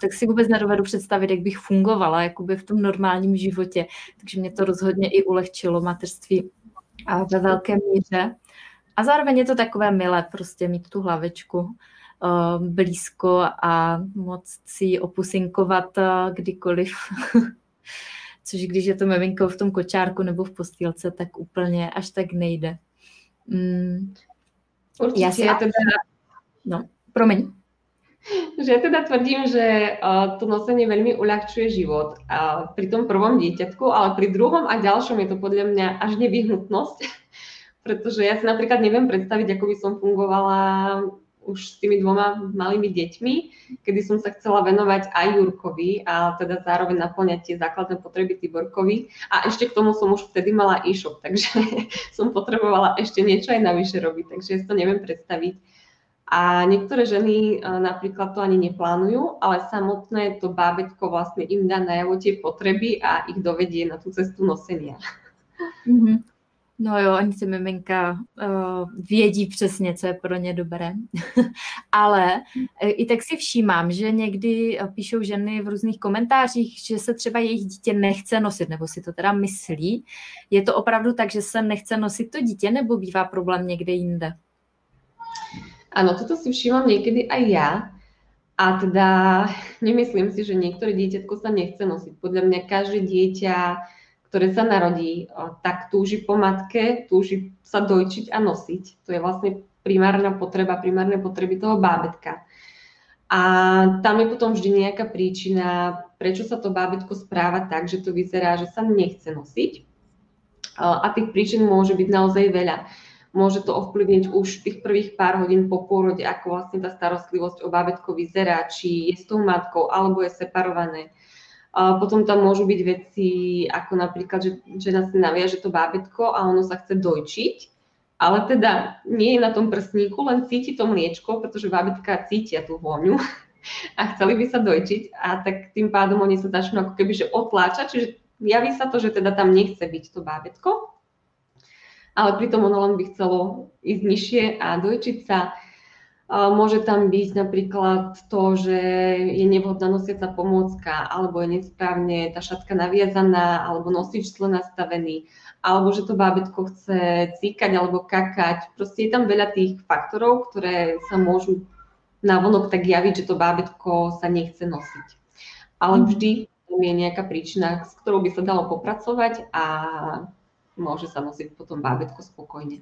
tak si vůbec nedovedu představit, jak bych fungovala jakoby v tom normálním životě. Takže mě to rozhodně i ulehčilo mateřství a ve velké míře. A zároveň je to takové milé prostě mít tu hlavičku uh, blízko a moc si opusinkovat uh, kdykoliv. <laughs> Což když je to miminko v tom kočárku nebo v postýlce, tak úplně až tak nejde. Mm.
Určitě, já si... teda...
No, promiň <laughs>
že ja teda tvrdím, že uh, to nosenie veľmi uľahčuje život uh, pri tom prvom dieťatku, ale pri druhom a ďalšom je to podľa mňa až nevyhnutnosť, <laughs> pretože ja si napríklad neviem predstaviť, ako by som fungovala už s tými dvoma malými deťmi, kedy som sa chcela venovať aj Jurkovi a teda zároveň naplňať tie základné potreby Tiborkovi. A ešte k tomu som už vtedy mala e-shop, takže <laughs> som potrebovala ešte niečo aj navyše robiť, takže ja si to neviem predstaviť. A niektoré ženy e, napríklad to ani neplánujú, ale samotné to bábetko vlastne im dá najavo tie potreby a ich dovedie na tú cestu nosenia.
Mm-hmm. No jo, oni si miminka uh, vědí přesně, co je pro ně dobré. <laughs> Ale e, i tak si všímám, že někdy píšou ženy v různých komentářích, že se třeba jejich dítě nechce nosit, nebo si to teda myslí. Je to opravdu tak, že se nechce nosit to dítě, nebo bývá problém někde jinde?
Áno, toto si všímam niekedy aj ja. A teda <laughs> nemyslím si, že niektoré dieťatko sa nechce nosiť. Podľa mňa každé dieťa, ktoré sa narodí, tak túži po matke, túži sa dojčiť a nosiť. To je vlastne primárna potreba, primárne potreby toho bábetka. A tam je potom vždy nejaká príčina, prečo sa to bábetko správa tak, že to vyzerá, že sa nechce nosiť. A tých príčin môže byť naozaj veľa môže to ovplyvniť už tých prvých pár hodín po pôrode, ako vlastne tá starostlivosť o bábätko vyzerá, či je s tou matkou, alebo je separované. A potom tam môžu byť veci, ako napríklad, že žena si naviaže to bábätko a ono sa chce dojčiť, ale teda nie je na tom prstníku, len cíti to mliečko, pretože bábätka cítia tú vôňu <laughs> a chceli by sa dojčiť a tak tým pádom oni sa začnú ako keby že otláčať, čiže javí sa to, že teda tam nechce byť to bábätko ale pritom ono len by chcelo ísť nižšie a dojčiť sa. Môže tam byť napríklad to, že je nevhodná nosiaca pomôcka, alebo je nesprávne tá šatka naviazaná, alebo nosič zle nastavený, alebo že to bábetko chce cíkať alebo kakať. Proste je tam veľa tých faktorov, ktoré sa môžu navonok tak javiť, že to bábetko sa nechce nosiť. Ale mhm. vždy tam je nejaká príčina, s ktorou by sa dalo popracovať a může sa nosiť potom bábetko spokojně.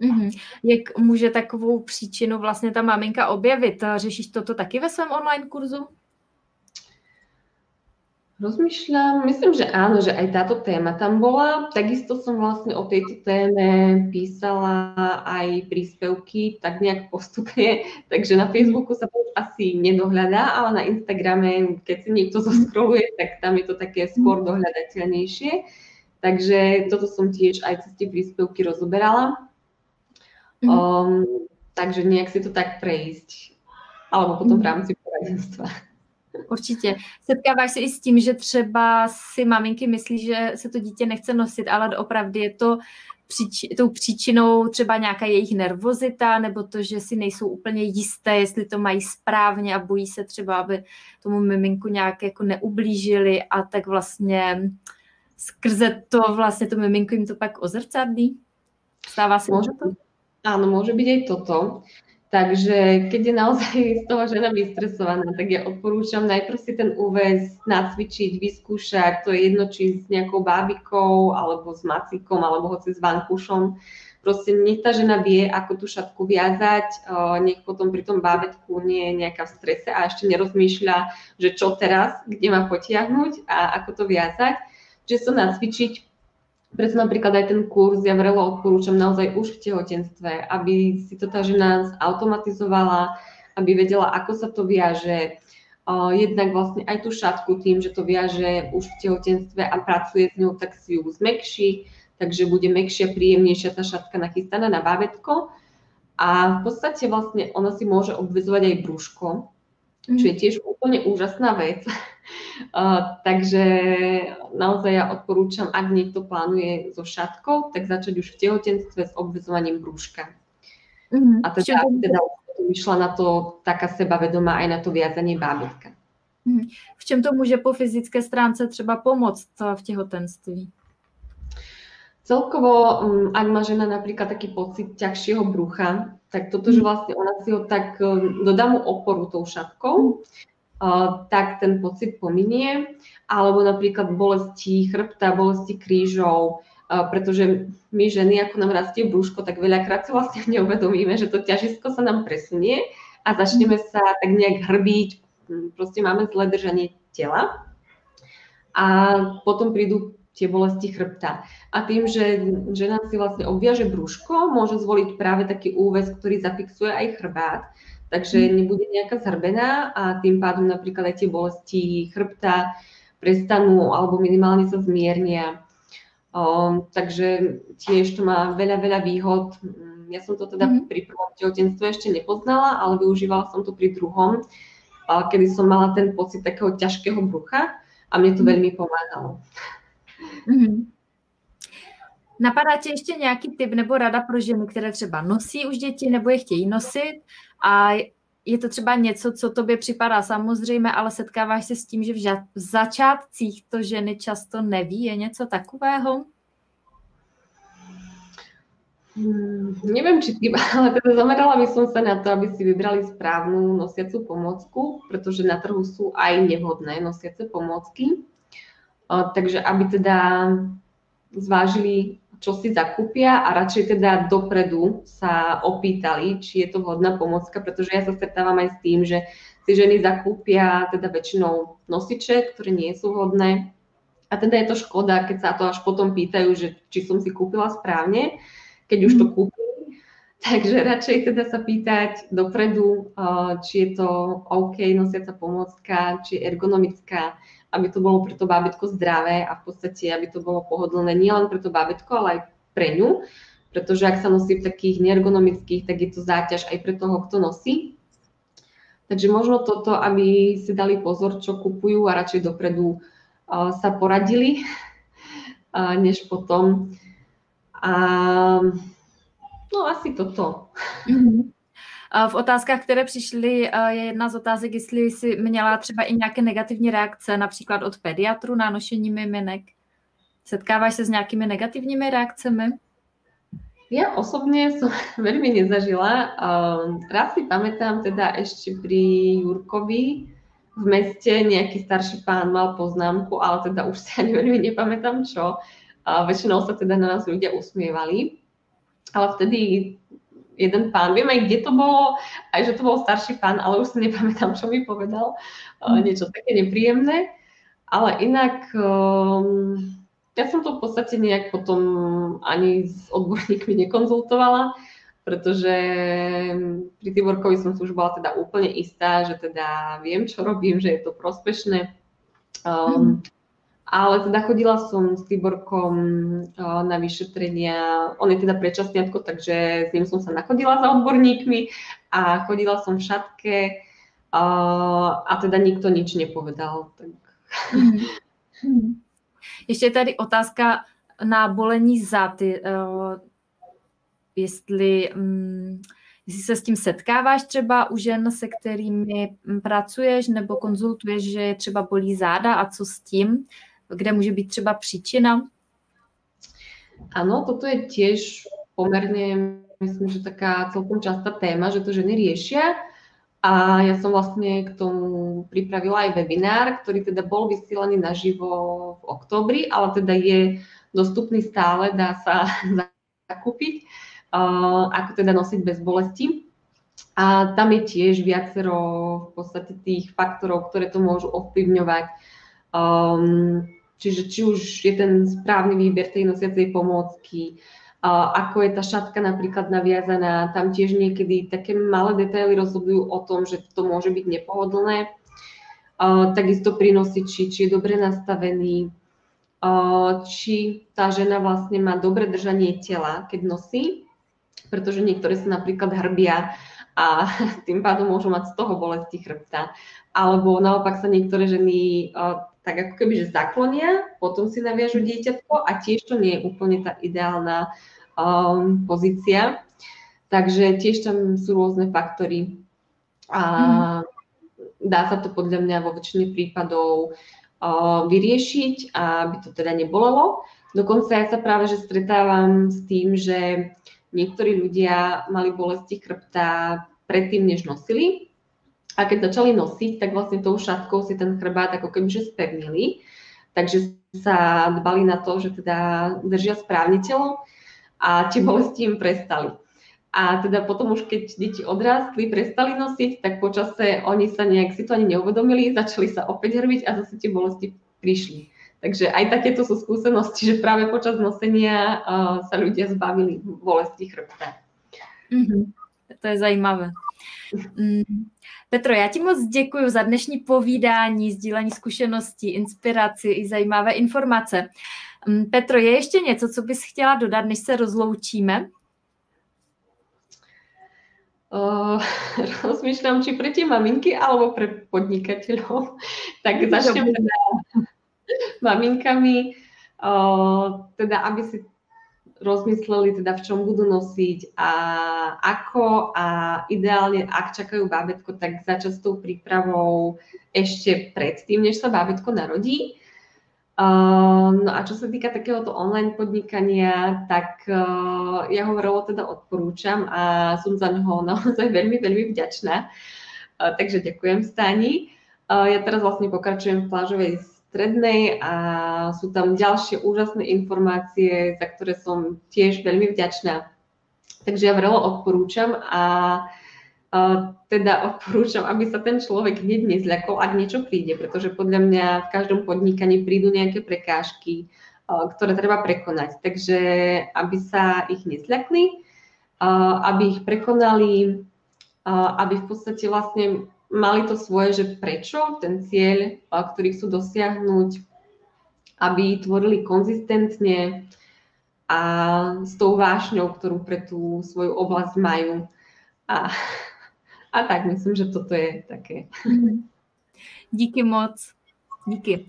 Mm-hmm. Jak může takovou příčinu vlastně ta maminka objevit? Řešíš toto taky ve svém online kurzu?
Rozmýšľam, myslím, že áno, že aj táto téma tam bola. Takisto som vlastne o tejto téme písala aj príspevky, tak nejak postupne, <laughs> takže na Facebooku sa to asi nedohľadá, ale na Instagrame, keď si niekto <laughs> zoskroluje, tak tam je to také skôr dohľadateľnejšie. Takže toto som tiež aj cez tie príspevky rozoberala. Mm. Um, takže nejak si to tak prejsť. Alebo potom v mhm. rámci poradenstva.
Určitě. Setkáváš se i s tím, že třeba si maminky myslí, že se to dítě nechce nosit, ale opravdu je to příči, tou příčinou třeba nějaká jejich nervozita, nebo to, že si nejsou úplně jisté, jestli to mají správně a bojí se třeba, aby tomu miminku nějak jako neublížili a tak vlastně uh, skrze to vlastne to miminko im to pak ozrcadlí? Stáva sa
môže to? Áno, môže byť aj toto. Takže keď je naozaj <laughs> z toho žena vystresovaná, tak ja odporúčam najprv si ten úvez nacvičiť, vyskúšať, to je jedno, či s nejakou bábikou, alebo s macíkom, alebo hoci s vankúšom. Proste nech tá žena vie, ako tú šatku viazať, nech potom pri tom bábetku nie je nejaká v strese a ešte nerozmýšľa, že čo teraz, kde má potiahnuť a ako to viazať. Čiže sa nacvičiť, preto napríklad aj ten kurz ja vrelo odporúčam naozaj už v tehotenstve, aby si to tá žena automatizovala, aby vedela, ako sa to viaže. Jednak vlastne aj tú šatku tým, že to viaže už v tehotenstve a pracuje s ňou, tak si ju zmekší, takže bude mekšia, príjemnejšia tá šatka nachystaná na bábetko. A v podstate vlastne ona si môže obvezovať aj brúško, čo je mhm. tiež úplne úžasná vec. <laughs> Uh, takže naozaj ja odporúčam, ak niekto plánuje so šatkou, tak začať už v tehotenstve s obvezovaním brúška. Mm-hmm. A teda, teda vyšla na to taká sebavedomá aj na to viazanie bábetka.
Mm-hmm. V čem to může po fyzické stránce třeba pomoct v těhotenství?
Celkovo, mm, ak má žena napríklad taký pocit ťažšieho brucha, tak toto, že mhm. vlastne ona si ho tak, dodá mu oporu tou šatkou, tak ten pocit pominie, alebo napríklad bolesti chrbta, bolesti krížov, pretože my ženy, ako nám rastie brúško, tak veľakrát si vlastne <laughs> neuvedomíme, že to ťažisko sa nám presunie a začneme sa tak nejak hrbiť, proste máme zlé držanie tela. A potom prídu tie bolesti chrbta. A tým, že žena si vlastne obviaže brúško, môže zvoliť práve taký úvez, ktorý zafixuje aj chrbát, takže mhm. nebude nejaká zhrbená a tým pádom napríklad aj tie bolesti chrbta prestanú alebo minimálne sa zmiernia. Um, takže tiež to má veľa, veľa výhod. Ja som to teda mm-hmm. pri prvom tehotenstve ešte nepoznala, ale využívala som to pri druhom, kedy som mala ten pocit takého ťažkého brucha a mne to mm-hmm. veľmi pomáhalo. Mm-hmm.
Napadá tě ještě nějaký tip nebo rada pro ženy, které třeba nosí už děti nebo je chtějí nosit a je to třeba něco, co tobě připadá samozřejmé, ale setkáváš se s tím, že v, začátcích to ženy často neví, je něco takového?
Hmm, neviem, či tým, <laughs> ale teda zamerala by som sa na to, aby si vybrali správnu nosiacu pomôcku, pretože na trhu sú aj nevhodné nosiace pomôcky. takže aby teda zvážili čo si zakúpia a radšej teda dopredu sa opýtali, či je to vhodná pomocka, pretože ja sa stretávam aj s tým, že si ženy zakúpia teda väčšinou nosiče, ktoré nie sú vhodné. A teda je to škoda, keď sa to až potom pýtajú, že či som si kúpila správne, keď už to mhm. kúpili. <laughs> Takže radšej teda sa pýtať dopredu, či je to OK nosiaca pomocka, či je ergonomická, aby to bolo pre to bábetko zdravé a v podstate, aby to bolo pohodlné nielen pre to bábetko, ale aj pre ňu, pretože ak sa nosí v takých neergonomických, tak je to záťaž aj pre toho, kto nosí. Takže možno toto, aby si dali pozor, čo kupujú a radšej dopredu uh, sa poradili, <laughs> uh, než potom. A, no asi toto. Mm-hmm.
V otázkách, které přišly, je jedna z otázek, jestli jsi měla třeba i nějaké negativní reakce, například od pediatru na nošení miminek. Setkáváš se s nějakými negativními reakcemi?
Ja osobne som <laughs> veľmi nezažila. Raz si pamätám teda ešte pri Jurkovi v meste nejaký starší pán mal poznámku, ale teda už si ani veľmi nepamätám čo. Väčšinou sa teda na nás ľudia usmievali. Ale vtedy jeden pán, viem aj kde to bolo, aj že to bol starší pán, ale už si nepamätám, čo mi povedal, mm. niečo také nepríjemné. Ale inak, um, ja som to v podstate nejak potom ani s odborníkmi nekonzultovala, pretože pri Tiborkovi som si už bola teda úplne istá, že teda viem, čo robím, že je to prospešné. Um, mm ale teda chodila som s Tiborkom na vyšetrenia, on je teda predčasniatko, takže s ním som sa nachodila za odborníkmi a chodila som v šatke a teda nikto nič nepovedal. Tak...
Hmm. Ještě je tady otázka na bolení záty. Jestli, mm, jestli se s tím setkáváš třeba u žen, se kterými pracuješ nebo konzultuješ, že třeba bolí záda a co s tím? Kde může být třeba příčina?
Áno, toto je tiež pomerne myslím, že taká celkom častá téma, že to ženy riešia. A ja som vlastne k tomu pripravila aj webinár, ktorý teda bol vysielaný naživo v oktobri, ale teda je dostupný stále, dá sa <laughs> zakúpiť, ako teda nosiť bez bolesti. A tam je tiež viacero v podstate tých faktorov, ktoré to môžu ovplyvňovať. Um, čiže či už je ten správny výber tej nosiacej pomôcky, ako je tá šatka napríklad naviazaná, tam tiež niekedy také malé detaily rozhodujú o tom, že to môže byť nepohodlné. Takisto pri nosiči, či je dobre nastavený, či tá žena vlastne má dobre držanie tela, keď nosí, pretože niektoré sa napríklad hrbia a <laughs> tým pádom môžu mať z toho bolesti chrbta. Alebo naopak sa niektoré ženy tak ako keby, že zaklonia, potom si naviažu dieťatko a tiež to nie je úplne tá ideálna um, pozícia. Takže tiež tam sú rôzne faktory. A mm. dá sa to podľa mňa vo väčšine prípadov uh, vyriešiť, aby to teda nebolelo. Dokonca ja sa práve že stretávam s tým, že niektorí ľudia mali bolesti chrbta predtým, než nosili. A keď začali nosiť, tak vlastne tou šatkou si ten chrbát ako keby že spevnili. Takže sa dbali na to, že teda držia správne telo a tie bolesti im prestali. A teda potom už keď deti odrástli, prestali nosiť, tak počase oni sa nejak si to ani neuvedomili, začali sa opäť hrbiť a zase tie bolesti prišli. Takže aj takéto sú skúsenosti, že práve počas nosenia uh, sa ľudia zbavili bolesti chrbta.
Mm-hmm. To je zajímavé. Mm. Petro, já ti moc děkuji za dnešní povídání, sdílení zkušeností, inspiraci i zajímavé informace. Mm, Petro, je ještě něco, co bys chtěla dodat, než se rozloučíme?
Uh, <laughs> rozmýšľam, či pre tie maminky alebo pre podnikateľov. <laughs> Tak začnem teda <laughs> maminkami, uh, teda aby si rozmysleli teda, v čom budú nosiť a ako a ideálne, ak čakajú bábetko, tak začať s tou prípravou ešte predtým, než sa bábetko narodí. No a čo sa týka takéhoto online podnikania, tak ja ho veľmi teda odporúčam a som za neho naozaj veľmi, veľmi vďačná. Takže ďakujem Stani. Ja teraz vlastne pokračujem v plážovej strednej a sú tam ďalšie úžasné informácie, za ktoré som tiež veľmi vďačná. Takže ja veľmi odporúčam a teda odporúčam, aby sa ten človek hneď nezľakol, ak niečo príde, pretože podľa mňa v každom podnikaní prídu nejaké prekážky, ktoré treba prekonať. Takže aby sa ich nezľakli, aby ich prekonali, aby v podstate vlastne mali to svoje, že prečo ten cieľ, ktorý chcú dosiahnuť, aby tvorili konzistentne a s tou vášňou, ktorú pre tú svoju oblasť majú. A a tak myslím, že toto je také. <laughs>
Díky moc. Díky.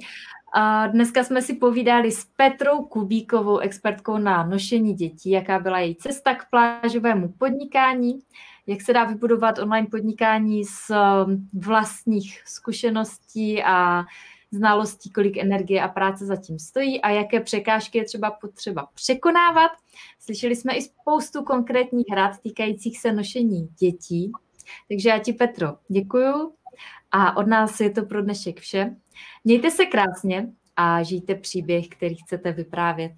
Dneska jsme si povídali s Petrou Kubíkovou, expertkou na nošení dětí, jaká byla její cesta k plážovému podnikání, jak se dá vybudovat online podnikání z um, vlastních zkušeností a znalostí, kolik energie a práce zatím stojí a jaké překážky je třeba potřeba překonávat. Slyšeli jsme i spoustu konkrétních rad týkajících se nošení dětí, takže já ti, Petro, děkuju a od nás je to pro dnešek vše. Mějte se krásně a žijte příběh, který chcete vyprávět.